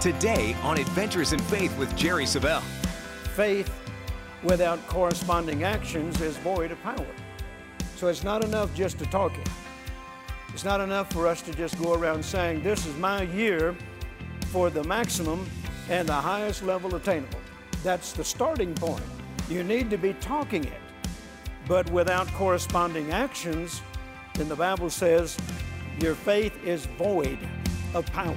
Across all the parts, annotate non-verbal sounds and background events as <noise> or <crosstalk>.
Today on Adventures in Faith with Jerry Savelle. Faith without corresponding actions is void of power. So it's not enough just to talk it. It's not enough for us to just go around saying, This is my year for the maximum and the highest level attainable. That's the starting point. You need to be talking it. But without corresponding actions, then the Bible says your faith is void of power.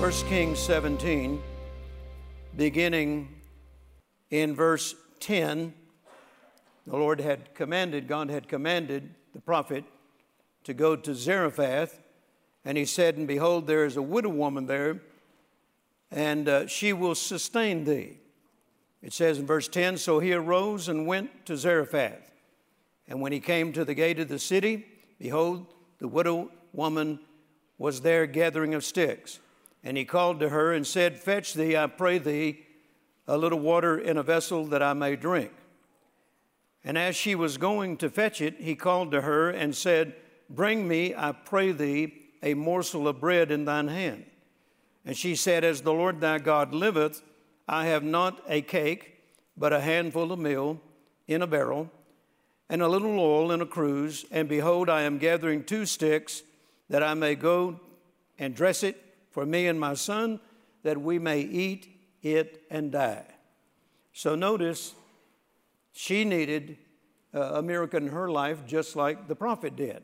First Kings 17, beginning in verse 10, the Lord had commanded, God had commanded the prophet to go to Zarephath, and he said, And behold, there is a widow woman there, and uh, she will sustain thee. It says in verse 10 So he arose and went to Zarephath. And when he came to the gate of the city, behold, the widow woman was there gathering of sticks. And he called to her and said, Fetch thee, I pray thee, a little water in a vessel that I may drink. And as she was going to fetch it, he called to her and said, Bring me, I pray thee, a morsel of bread in thine hand. And she said, As the Lord thy God liveth, I have not a cake, but a handful of meal in a barrel, and a little oil in a cruse. And behold, I am gathering two sticks, that I may go and dress it for me and my son, that we may eat it and die. So notice she needed uh, a miracle in her life just like the prophet did.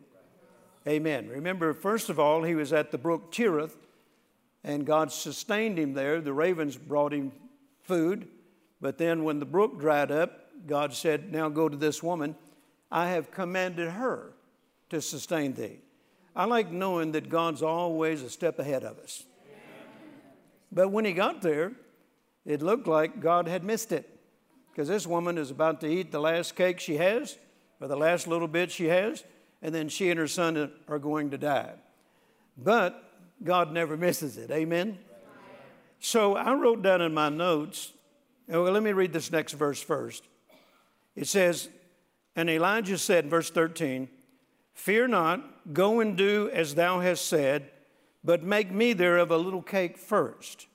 Amen. Remember, first of all, he was at the brook Cherith, and God sustained him there. The ravens brought him food. But then when the brook dried up, God said, Now go to this woman. I have commanded her to sustain thee. I like knowing that God's always a step ahead of us. But when he got there, it looked like God had missed it because this woman is about to eat the last cake she has, or the last little bit she has, and then she and her son are going to die. But God never <laughs> misses it. Amen? So I wrote down in my notes, oh, well, let me read this next verse first. It says, And Elijah said verse 13, Fear not, go and do as thou hast said, but make me there of a little cake first,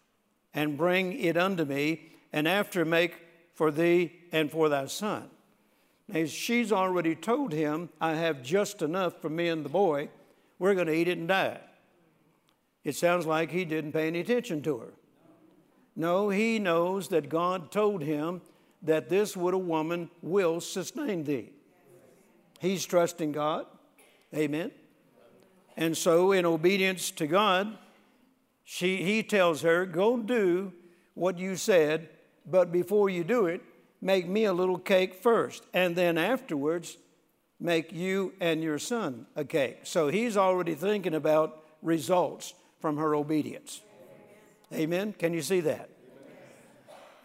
and bring it unto me, and after make for thee and for thy son. Now, she's already told him, I have just enough for me and the boy. We're going to eat it and die. It sounds like he didn't pay any attention to her. No, he knows that God told him that this widow woman will sustain thee. He's trusting God. Amen. And so, in obedience to God, she, he tells her, Go do what you said, but before you do it, make me a little cake first. And then afterwards, make you and your son a cake. So he's already thinking about results from her obedience. Amen. Amen. Can you see that?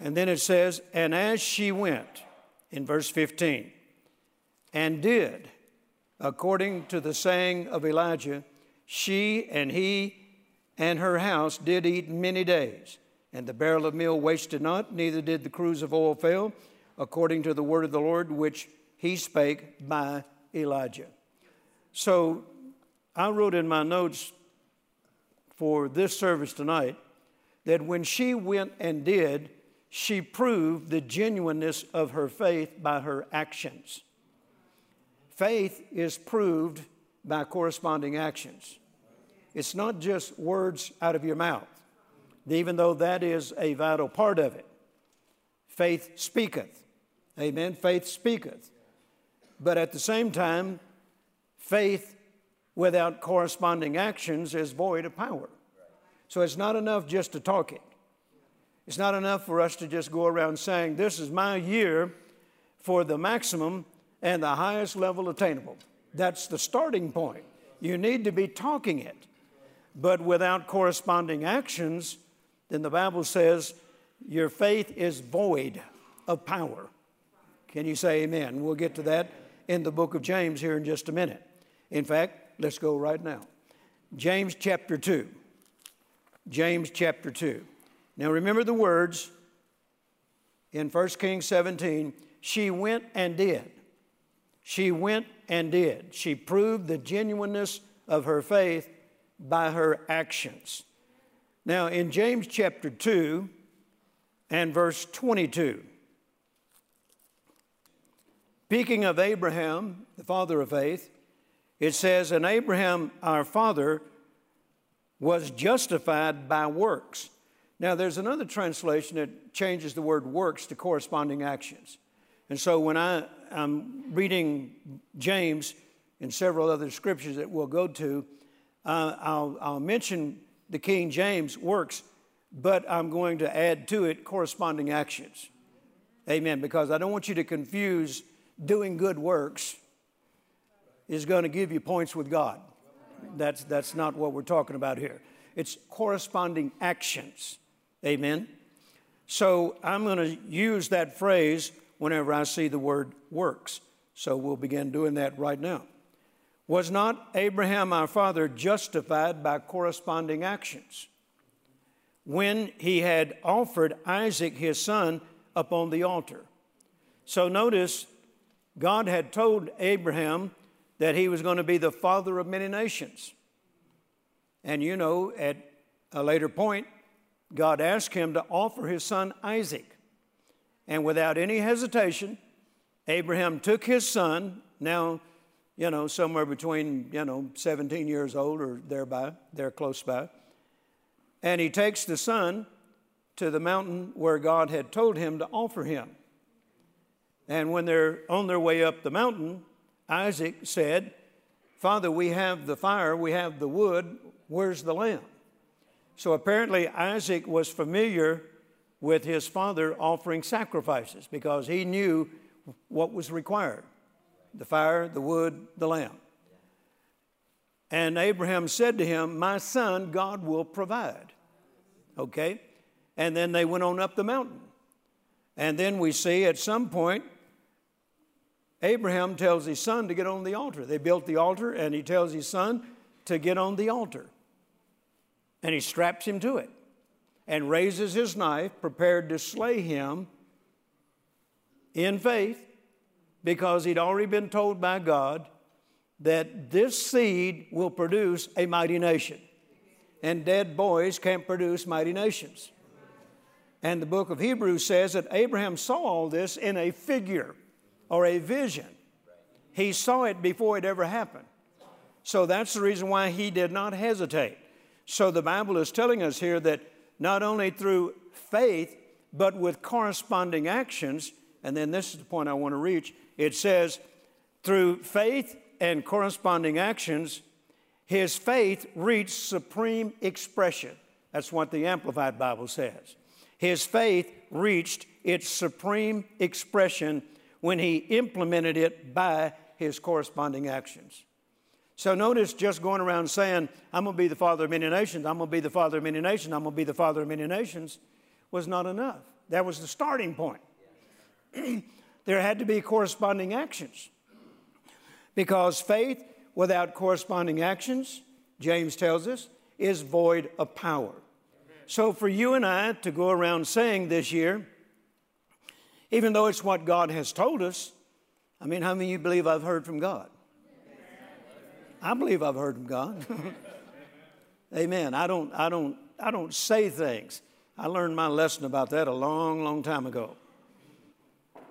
And then it says, And as she went, in verse 15, and did according to the saying of Elijah, she and he and her house did eat many days. And the barrel of meal wasted not, neither did the cruse of oil fail, according to the word of the Lord which he spake by Elijah. So I wrote in my notes for this service tonight that when she went and did, she proved the genuineness of her faith by her actions. Faith is proved by corresponding actions. It's not just words out of your mouth, even though that is a vital part of it. Faith speaketh. Amen. Faith speaketh. But at the same time, faith without corresponding actions is void of power. So it's not enough just to talk it. It's not enough for us to just go around saying, This is my year for the maximum and the highest level attainable. That's the starting point. You need to be talking it. But without corresponding actions, then the Bible says your faith is void of power. Can you say amen? We'll get to that in the book of James here in just a minute. In fact, let's go right now. James chapter 2. James chapter 2. Now remember the words in 1 Kings 17 she went and did. She went and did. She proved the genuineness of her faith by her actions. Now, in James chapter 2 and verse 22, speaking of Abraham, the father of faith, it says, And Abraham, our father, was justified by works. Now, there's another translation that changes the word works to corresponding actions. And so when I, am reading James and several other scriptures that we'll go to, uh, I'll, I'll mention the King James works, but I'm going to add to it corresponding actions. Amen. Because I don't want you to confuse doing good works is going to give you points with God. That's, that's not what we're talking about here. It's corresponding actions. Amen. So I'm going to use that phrase whenever I see the word works. So we'll begin doing that right now. Was not Abraham our father justified by corresponding actions when he had offered Isaac his son upon the altar? So notice, God had told Abraham that he was going to be the father of many nations. And you know, at a later point, God asked him to offer his son Isaac. And without any hesitation, Abraham took his son, now, you know, somewhere between, you know, 17 years old or thereby, there close by, and he takes the son to the mountain where God had told him to offer him. And when they're on their way up the mountain, Isaac said, Father, we have the fire, we have the wood, where's the lamb? So apparently, Isaac was familiar with his father offering sacrifices because he knew what was required the fire, the wood, the lamb. And Abraham said to him, My son, God will provide. Okay? And then they went on up the mountain. And then we see at some point, Abraham tells his son to get on the altar. They built the altar, and he tells his son to get on the altar. And he straps him to it and raises his knife, prepared to slay him in faith, because he'd already been told by God that this seed will produce a mighty nation. And dead boys can't produce mighty nations. And the book of Hebrews says that Abraham saw all this in a figure or a vision. He saw it before it ever happened. So that's the reason why he did not hesitate. So the Bible is telling us here that not only through faith, but with corresponding actions, and then this is the point I want to reach it says, through faith and corresponding actions, his faith reached supreme expression. That's what the Amplified Bible says. His faith reached its supreme expression when he implemented it by his corresponding actions. So notice just going around saying, I'm going to be the father of many nations, I'm going to be the father of many nations, I'm going to be the father of many nations, was not enough. That was the starting point. <clears throat> there had to be corresponding actions. Because faith without corresponding actions, James tells us, is void of power. So for you and I to go around saying this year, even though it's what God has told us, I mean, how many of you believe I've heard from God? I believe I've heard from God. <laughs> Amen. I don't, I, don't, I don't say things. I learned my lesson about that a long, long time ago.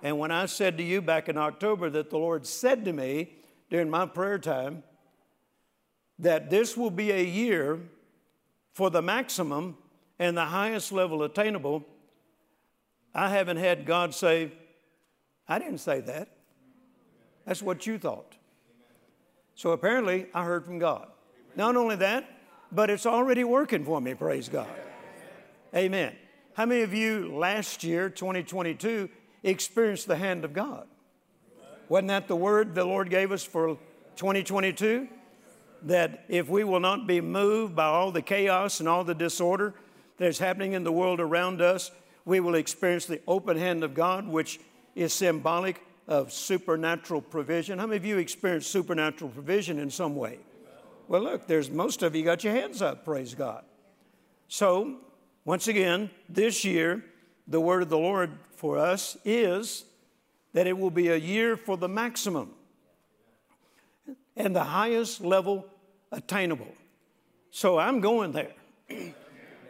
And when I said to you back in October that the Lord said to me during my prayer time that this will be a year for the maximum and the highest level attainable, I haven't had God say, I didn't say that. That's what you thought. So apparently, I heard from God. Not only that, but it's already working for me, praise God. Amen. How many of you last year, 2022, experienced the hand of God? Wasn't that the word the Lord gave us for 2022? That if we will not be moved by all the chaos and all the disorder that's happening in the world around us, we will experience the open hand of God, which is symbolic of supernatural provision. How many of you experienced supernatural provision in some way? Well, look, there's most of you got your hands up, praise God. So, Once again, this year, the word of the Lord for us is that it will be a year for the maximum and the highest level attainable. So I'm going there. <clears throat>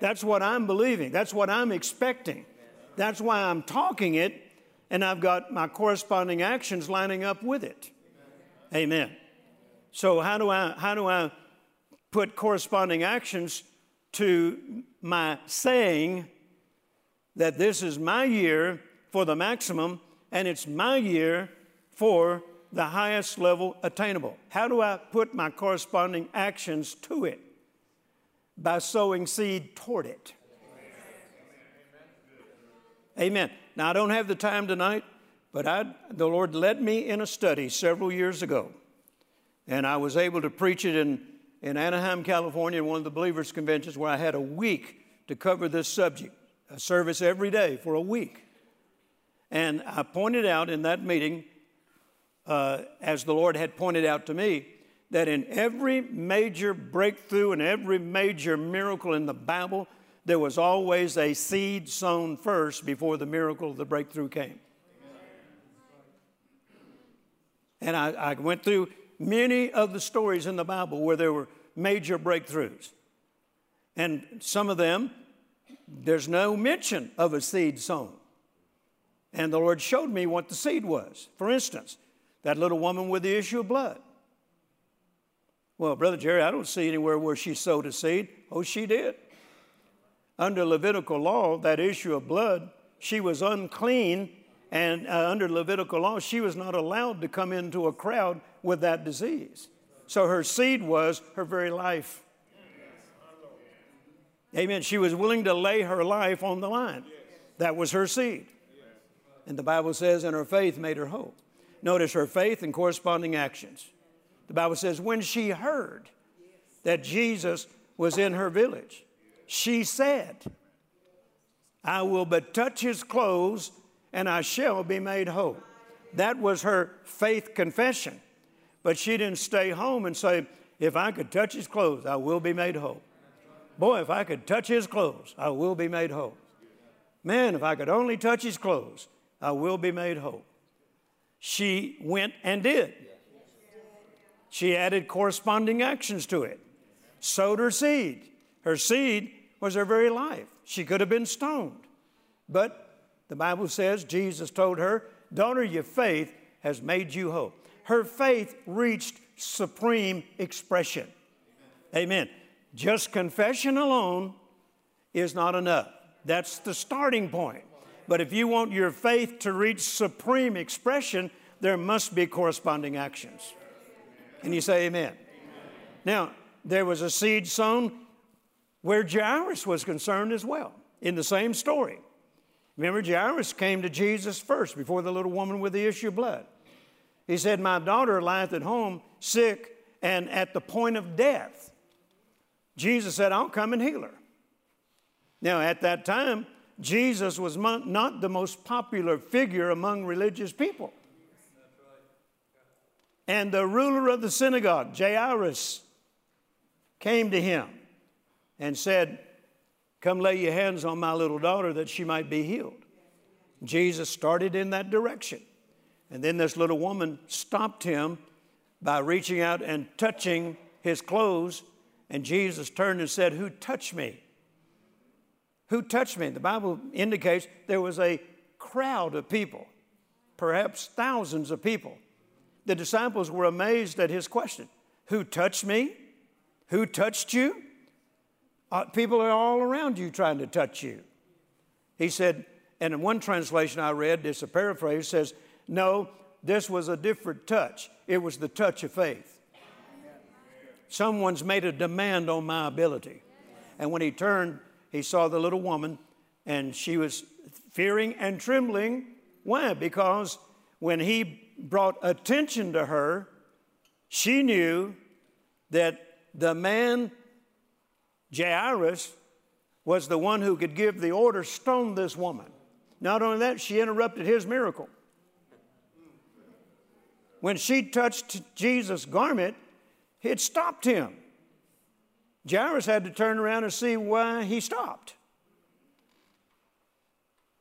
That's what I'm believing. That's what I'm expecting. That's why I'm talking it, and I've got my corresponding actions lining up with it. Amen. So how do I how do I put corresponding actions to my saying that this is my year for the maximum and it's my year for the highest level attainable? How do I put my corresponding actions to it? By sowing seed toward it. Amen. Now, I don't have the time tonight, but I, the Lord led me in a study several years ago, and I was able to preach it in, in Anaheim, California, in one of the believers' conventions where I had a week to cover this subject, a service every day for a week. And I pointed out in that meeting, uh, as the Lord had pointed out to me, that in every major breakthrough and every major miracle in the Bible, there was always a seed sown first before the miracle of the breakthrough came. And I, I, went through many of the stories in the Bible where there were major breakthroughs. And some of them, there's no mention of a seed sown. And the Lord showed me what the seed was. For instance, that little woman with the issue of blood. Well, Brother Jerry, I don't see anywhere where she sowed a seed. Oh, she did. Under Levitical law, that issue of blood, she was unclean, and uh, under Levitical law, she was not allowed to come into a crowd with that disease. So her seed was her very life. Amen. She was willing to lay her life on the line. That was her seed. And the Bible says, and her faith made her whole. Notice her faith and corresponding actions. The Bible says, when she heard that Jesus was in her village, she said, I will but touch his clothes and I shall be made whole. That was her faith confession. But she didn't stay home and say, If I could touch his clothes, I will be made whole. Boy, if I could touch his clothes, I will be made whole. Man, if I could only touch his clothes, I will be made whole. She went and did. She added corresponding actions to it, sowed her seed. Her seed was her very life. She could have been stoned. But the Bible says Jesus told her, Daughter, your faith has made you whole. Her faith reached supreme expression. Amen. Just confession alone is not enough. That's the starting point. But if you want your faith to reach supreme expression, there must be corresponding actions. Can you say amen? amen? Now, there was a seed sown where Jairus was concerned as well, in the same story. Remember, Jairus came to Jesus first before the little woman with the issue of blood. He said, My daughter lieth at home sick and at the point of death. Jesus said, I'll come and heal her. Now, at that time, Jesus was not the most popular figure among religious people. And the ruler of the synagogue, Jairus, came to him and said, Come lay your hands on my little daughter that she might be healed. Jesus started in that direction. And then this little woman stopped him by reaching out and touching his clothes. And Jesus turned and said, Who touched me? Who touched me? The Bible indicates there was a crowd of people, perhaps thousands of people. The disciples were amazed at his question Who touched me? Who touched you? Uh, people are all around you trying to touch you. He said, and in one translation I read, it's a paraphrase, says, No, this was a different touch. It was the touch of faith. Someone's made a demand on my ability. And when he turned, he saw the little woman, and she was fearing and trembling. Why? Because when he brought attention to her, she knew that the man, Jairus, was the one who could give the order stone this woman. Not only that, she interrupted his miracle. When she touched Jesus' garment, it stopped him. Jairus had to turn around and see why he stopped.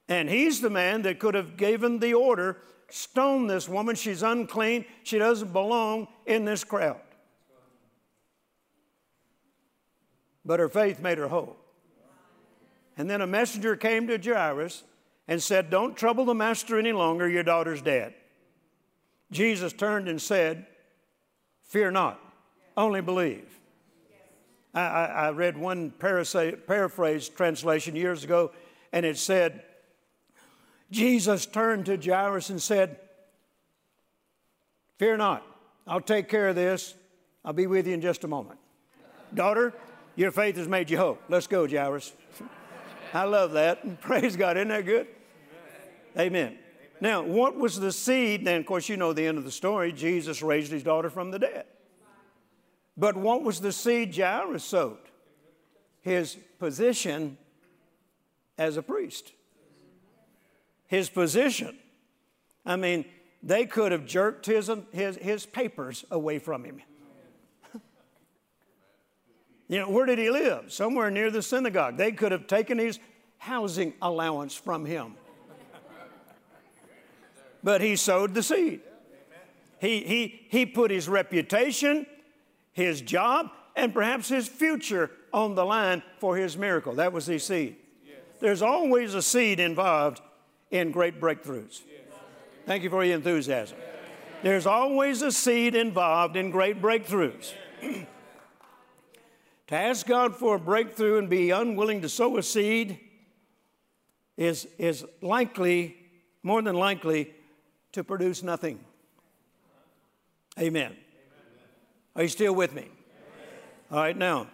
And he's the man that could have given the order stone this woman. She's unclean. She doesn't belong in this crowd. But her faith made her whole. And then a messenger came to Jairus and said, Don't trouble the master any longer. Your daughter's dead. Jesus turned and said, Fear not, only believe. I, I, I read one paraphrase translation years ago, and it said, Jesus turned to Jairus and said, Fear not, I'll take care of this. I'll be with you in just a moment. Daughter, your faith has made you whole. Let's go, Jairus. I love that. <laughs> Praise God. Isn't that good? Amen. Amen. Now, what was the seed? Then, of course, you know the end of the story. Jesus raised his daughter from the dead. But what was the seed Jairus sowed? His position as a priest his position. I mean, they could have jerked his, his, his papers away from him. <laughs> you know, where did he live? Somewhere near the synagogue. They could have taken his housing allowance from him. But he sowed the seed. He, he, he put his reputation, his job, and perhaps his future on the line for his miracle. That was his seed. There's always a seed involved in great breakthroughs. Thank you for your enthusiasm. There's always a seed involved in great breakthroughs. <clears throat> to ask God for a breakthrough and be unwilling to sow a seed is, is likely, more than likely, to produce nothing. Amen. Are you still with me? All right, now,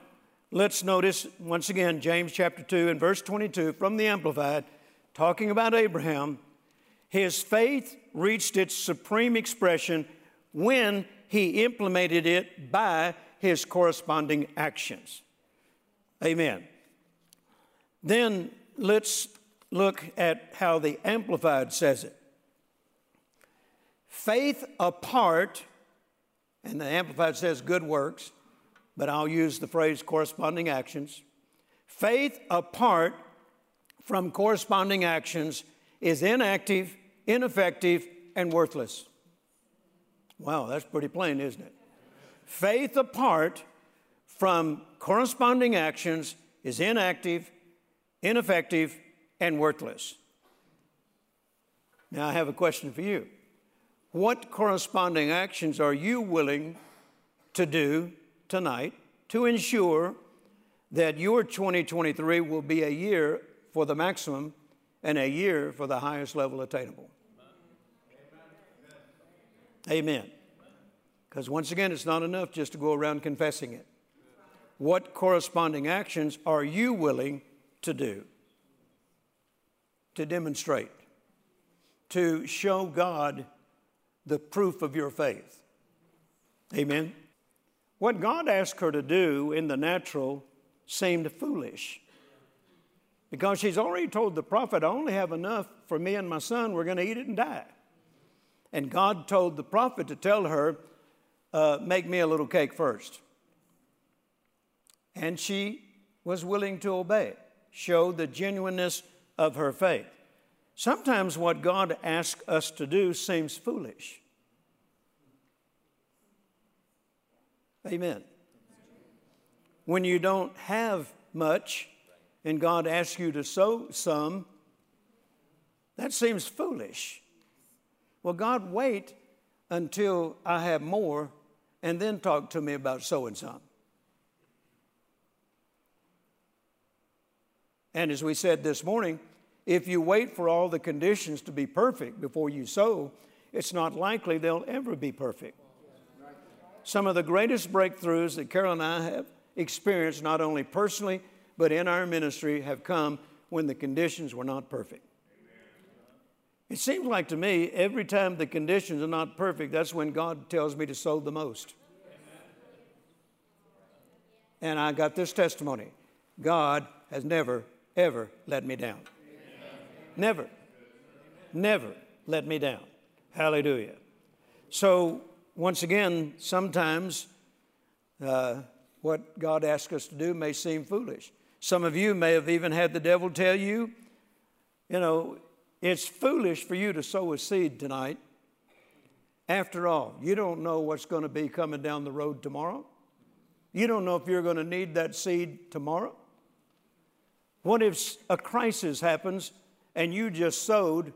let's notice once again James chapter 2 and verse 22 from the Amplified talking about Abraham, his faith reached its supreme expression when he implemented it by his corresponding actions. Amen. Then let's look at how the Amplified says it. Faith apart, and the Amplified says good works, but I'll use the phrase corresponding actions. Faith apart from corresponding actions is inactive, ineffective, and worthless. Wow, that's pretty plain, isn't it? Faith apart from corresponding actions is inactive, ineffective, and worthless. Now, I have a question for you. What corresponding actions are you willing to do tonight to ensure that your 2023 will be a year for the maximum and a year for the highest level attainable. Amen. Because once again, it's not enough just to go around confessing it. What corresponding actions are you willing to do? To demonstrate, to show God the proof of your faith. Amen. What God asked her to do in the natural seemed foolish. Because she's already told the prophet, I only have enough for me and my son. We're going to eat it and die. And God told the prophet to tell her, uh, Make me a little cake first. And she was willing to obey, show the genuineness of her faith. Sometimes what God asks us to do seems foolish. Amen. When you don't have much, and God asks you to sow some, that seems foolish. Well, God, wait until I have more and then talk to me about sowing some. And as we said this morning, if you wait for all the conditions to be perfect before you sow, it's not likely they'll ever be perfect. Some of the greatest breakthroughs that Carol and I have experienced, not only personally, but in our ministry have come when the conditions were not perfect. It seems like to me, every time the conditions are not perfect, that's when God tells me to sow the most. And I got this testimony God has never, ever let me down. Never, never let me down. Hallelujah. So, once again, sometimes uh, what God asks us to do may seem foolish. Some of you may have even had the devil tell you, you know, It's foolish for you to sow a seed tonight. After all, you don't know what's going to be coming down the road tomorrow. You don't know if you're going to need that seed tomorrow. What if a crisis happens and you just sowed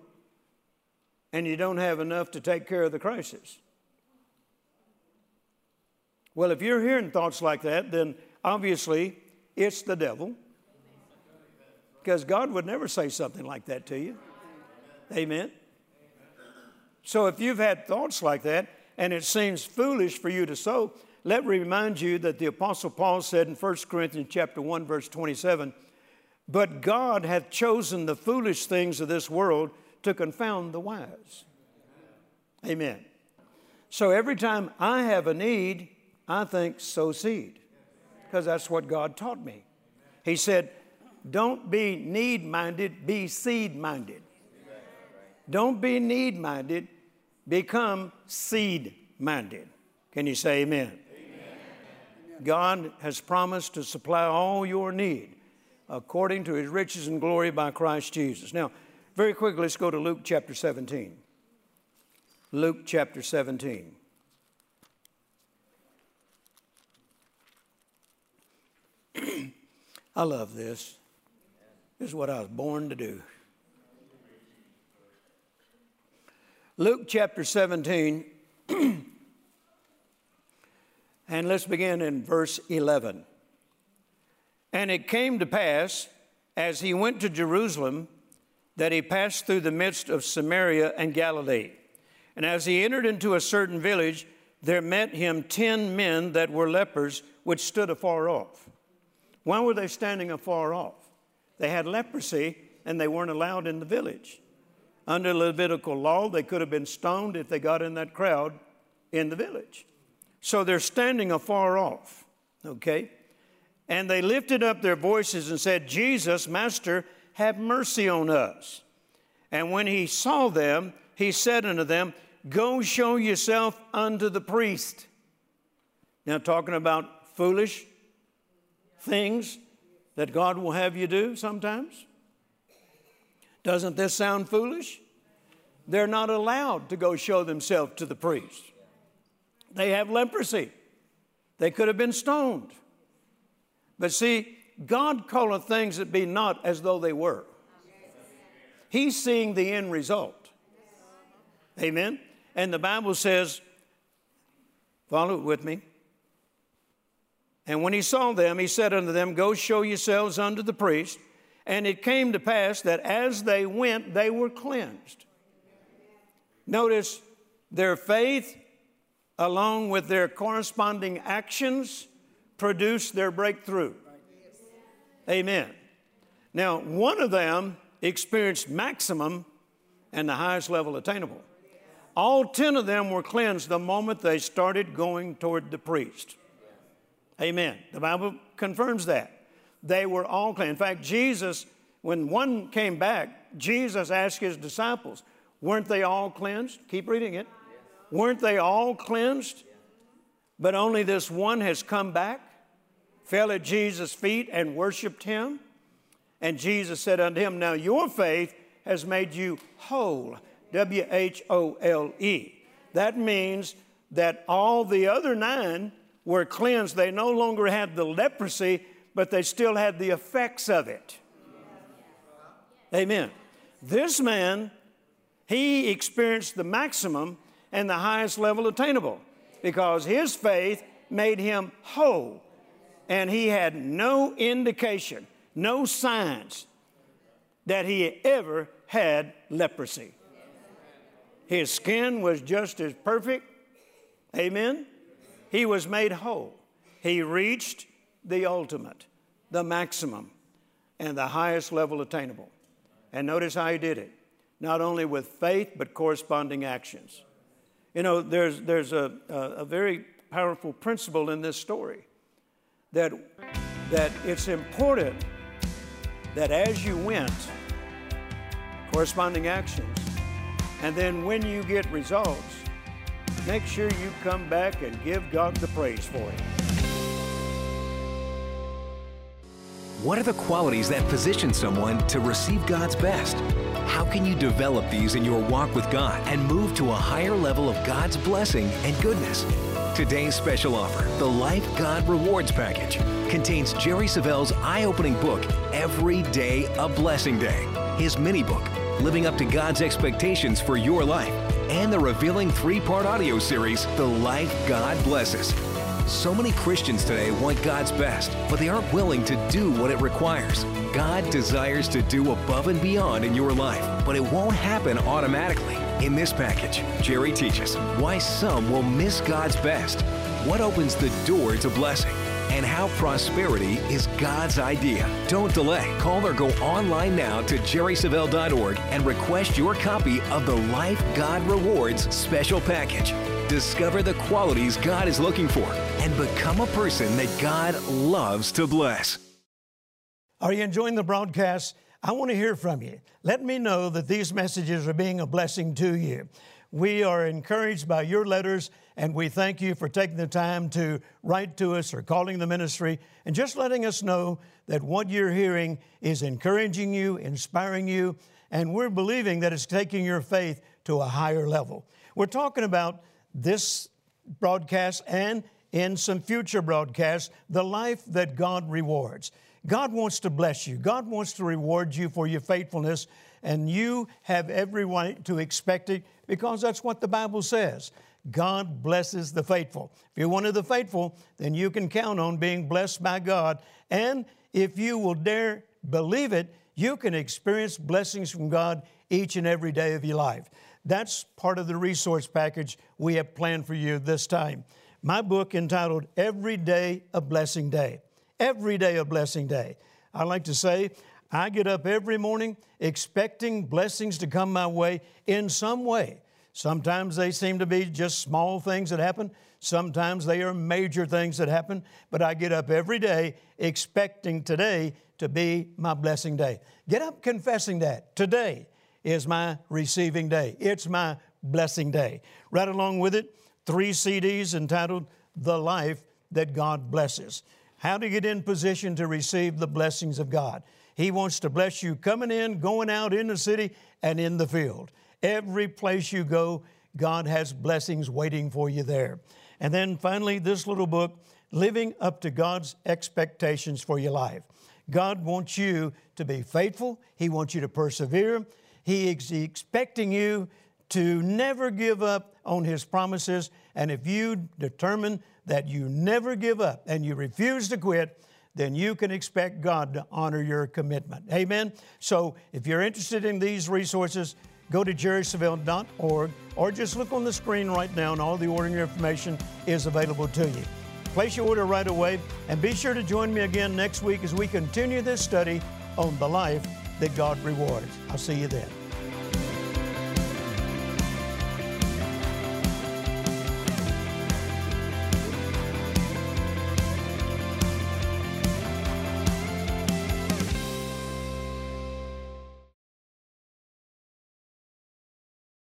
and you don't have enough to take care of the crisis? Well, if you're hearing thoughts like that, then obviously it's the devil. Because God would never say something like that to you. Amen. So if you've had thoughts like that and it seems foolish for you to sow, let me remind you that the apostle Paul said in 1 Corinthians chapter 1 verse 27, "But God hath chosen the foolish things of this world to confound the wise." Amen. So every time I have a need, I think sow seed because that's what God taught me. He said, Don't be need minded, be seed minded. Don't be need minded, become seed minded. Can you say amen? amen? God has promised to supply all your need according to his riches and glory by Christ Jesus. Now, very quickly, let's go to Luke chapter 17. Luke chapter 17. <clears throat> I love this. This is what I was born to do. Luke chapter 17, <clears throat> and let's begin in verse 11. And it came to pass, as he went to Jerusalem, that he passed through the midst of Samaria and Galilee. And as he entered into a certain village, there met him ten men that were lepers, which stood afar off. Why were they standing afar off? They had leprosy and they weren't allowed in the village. Under Levitical law, they could have been stoned if they got in that crowd in the village. So they're standing afar off, okay? And they lifted up their voices and said, Jesus, Master, have mercy on us. And when he saw them, he said unto them, Go show yourself unto the priest. Now, talking about foolish things that God will have you do sometimes? Doesn't this sound foolish? They're not allowed to go show themselves to the priest. They have leprosy. They could have been stoned. But see, God calleth things that be not as though they were. He's seeing the end result. Amen. And the Bible says, follow it with me. And when he saw them, he said unto them, Go show yourselves unto the priest. And it came to pass that as they went, they were cleansed. Notice their faith, along with their corresponding actions, produced their breakthrough. Amen. Now, one of them experienced maximum and the highest level attainable. All 10 of them were cleansed the moment they started going toward the priest. Amen. The Bible confirms that. They were all clean. In fact, Jesus, when one came back, Jesus asked his disciples, weren't they all cleansed? Keep reading it. Weren't they all cleansed? But only this one has come back, fell at Jesus' feet, and worshiped him. And Jesus said unto him, Now your faith has made you whole. W H O L E. That means that all the other nine were cleansed. They no longer had the leprosy, but they still had the effects of it. Amen. This man, he experienced the maximum and the highest level attainable because his faith made him whole. And he had no indication, no signs that he ever had leprosy. His skin was just as perfect. Amen. He was made whole. He reached the ultimate, the maximum, and the highest level attainable. And notice how he did it not only with faith, but corresponding actions. You know, there's, there's a, a, very powerful principle in this story that, that it's important that as you went, corresponding actions, and then when you get results, Make sure you come back and give God the praise for it. What are the qualities that position someone to receive God's best? How can you develop these in your walk with God and move to a higher level of God's blessing and goodness? Today's special offer, the Life God Rewards Package, contains Jerry Savelle's eye opening book, Every Day a Blessing Day, his mini book, Living Up to God's Expectations for Your Life, and the revealing three part audio series, The Life God Blesses. So many Christians today want God's best, but they aren't willing to do what it requires. God desires to do above and beyond in your life, but it won't happen automatically. In this package, Jerry teaches why some will miss God's best, what opens the door to blessing, and how prosperity is God's idea. Don't delay. Call or go online now to jerrysavelle.org and request your copy of the Life God Rewards special package. Discover the qualities God is looking for and become a person that God loves to bless. Are you enjoying the broadcast? I want to hear from you. Let me know that these messages are being a blessing to you. We are encouraged by your letters, and we thank you for taking the time to write to us or calling the ministry and just letting us know that what you're hearing is encouraging you, inspiring you, and we're believing that it's taking your faith to a higher level. We're talking about this broadcast and in some future broadcasts, the life that God rewards. God wants to bless you. God wants to reward you for your faithfulness, and you have every right to expect it because that's what the Bible says. God blesses the faithful. If you're one of the faithful, then you can count on being blessed by God. And if you will dare believe it, you can experience blessings from God each and every day of your life. That's part of the resource package we have planned for you this time. My book entitled Every Day a Blessing Day. Every day a blessing day. I like to say, I get up every morning expecting blessings to come my way in some way. Sometimes they seem to be just small things that happen. Sometimes they are major things that happen. But I get up every day expecting today to be my blessing day. Get up confessing that. Today is my receiving day. It's my blessing day. Right along with it, three CDs entitled The Life That God Blesses. How to get in position to receive the blessings of God. He wants to bless you coming in, going out in the city, and in the field. Every place you go, God has blessings waiting for you there. And then finally, this little book, Living Up to God's Expectations for Your Life. God wants you to be faithful, He wants you to persevere, He is expecting you to never give up on His promises. And if you determine that you never give up and you refuse to quit, then you can expect God to honor your commitment. Amen? So if you're interested in these resources, go to jerrysavelle.org or just look on the screen right now and all the ordering information is available to you. Place your order right away and be sure to join me again next week as we continue this study on the life that God rewards. I'll see you then.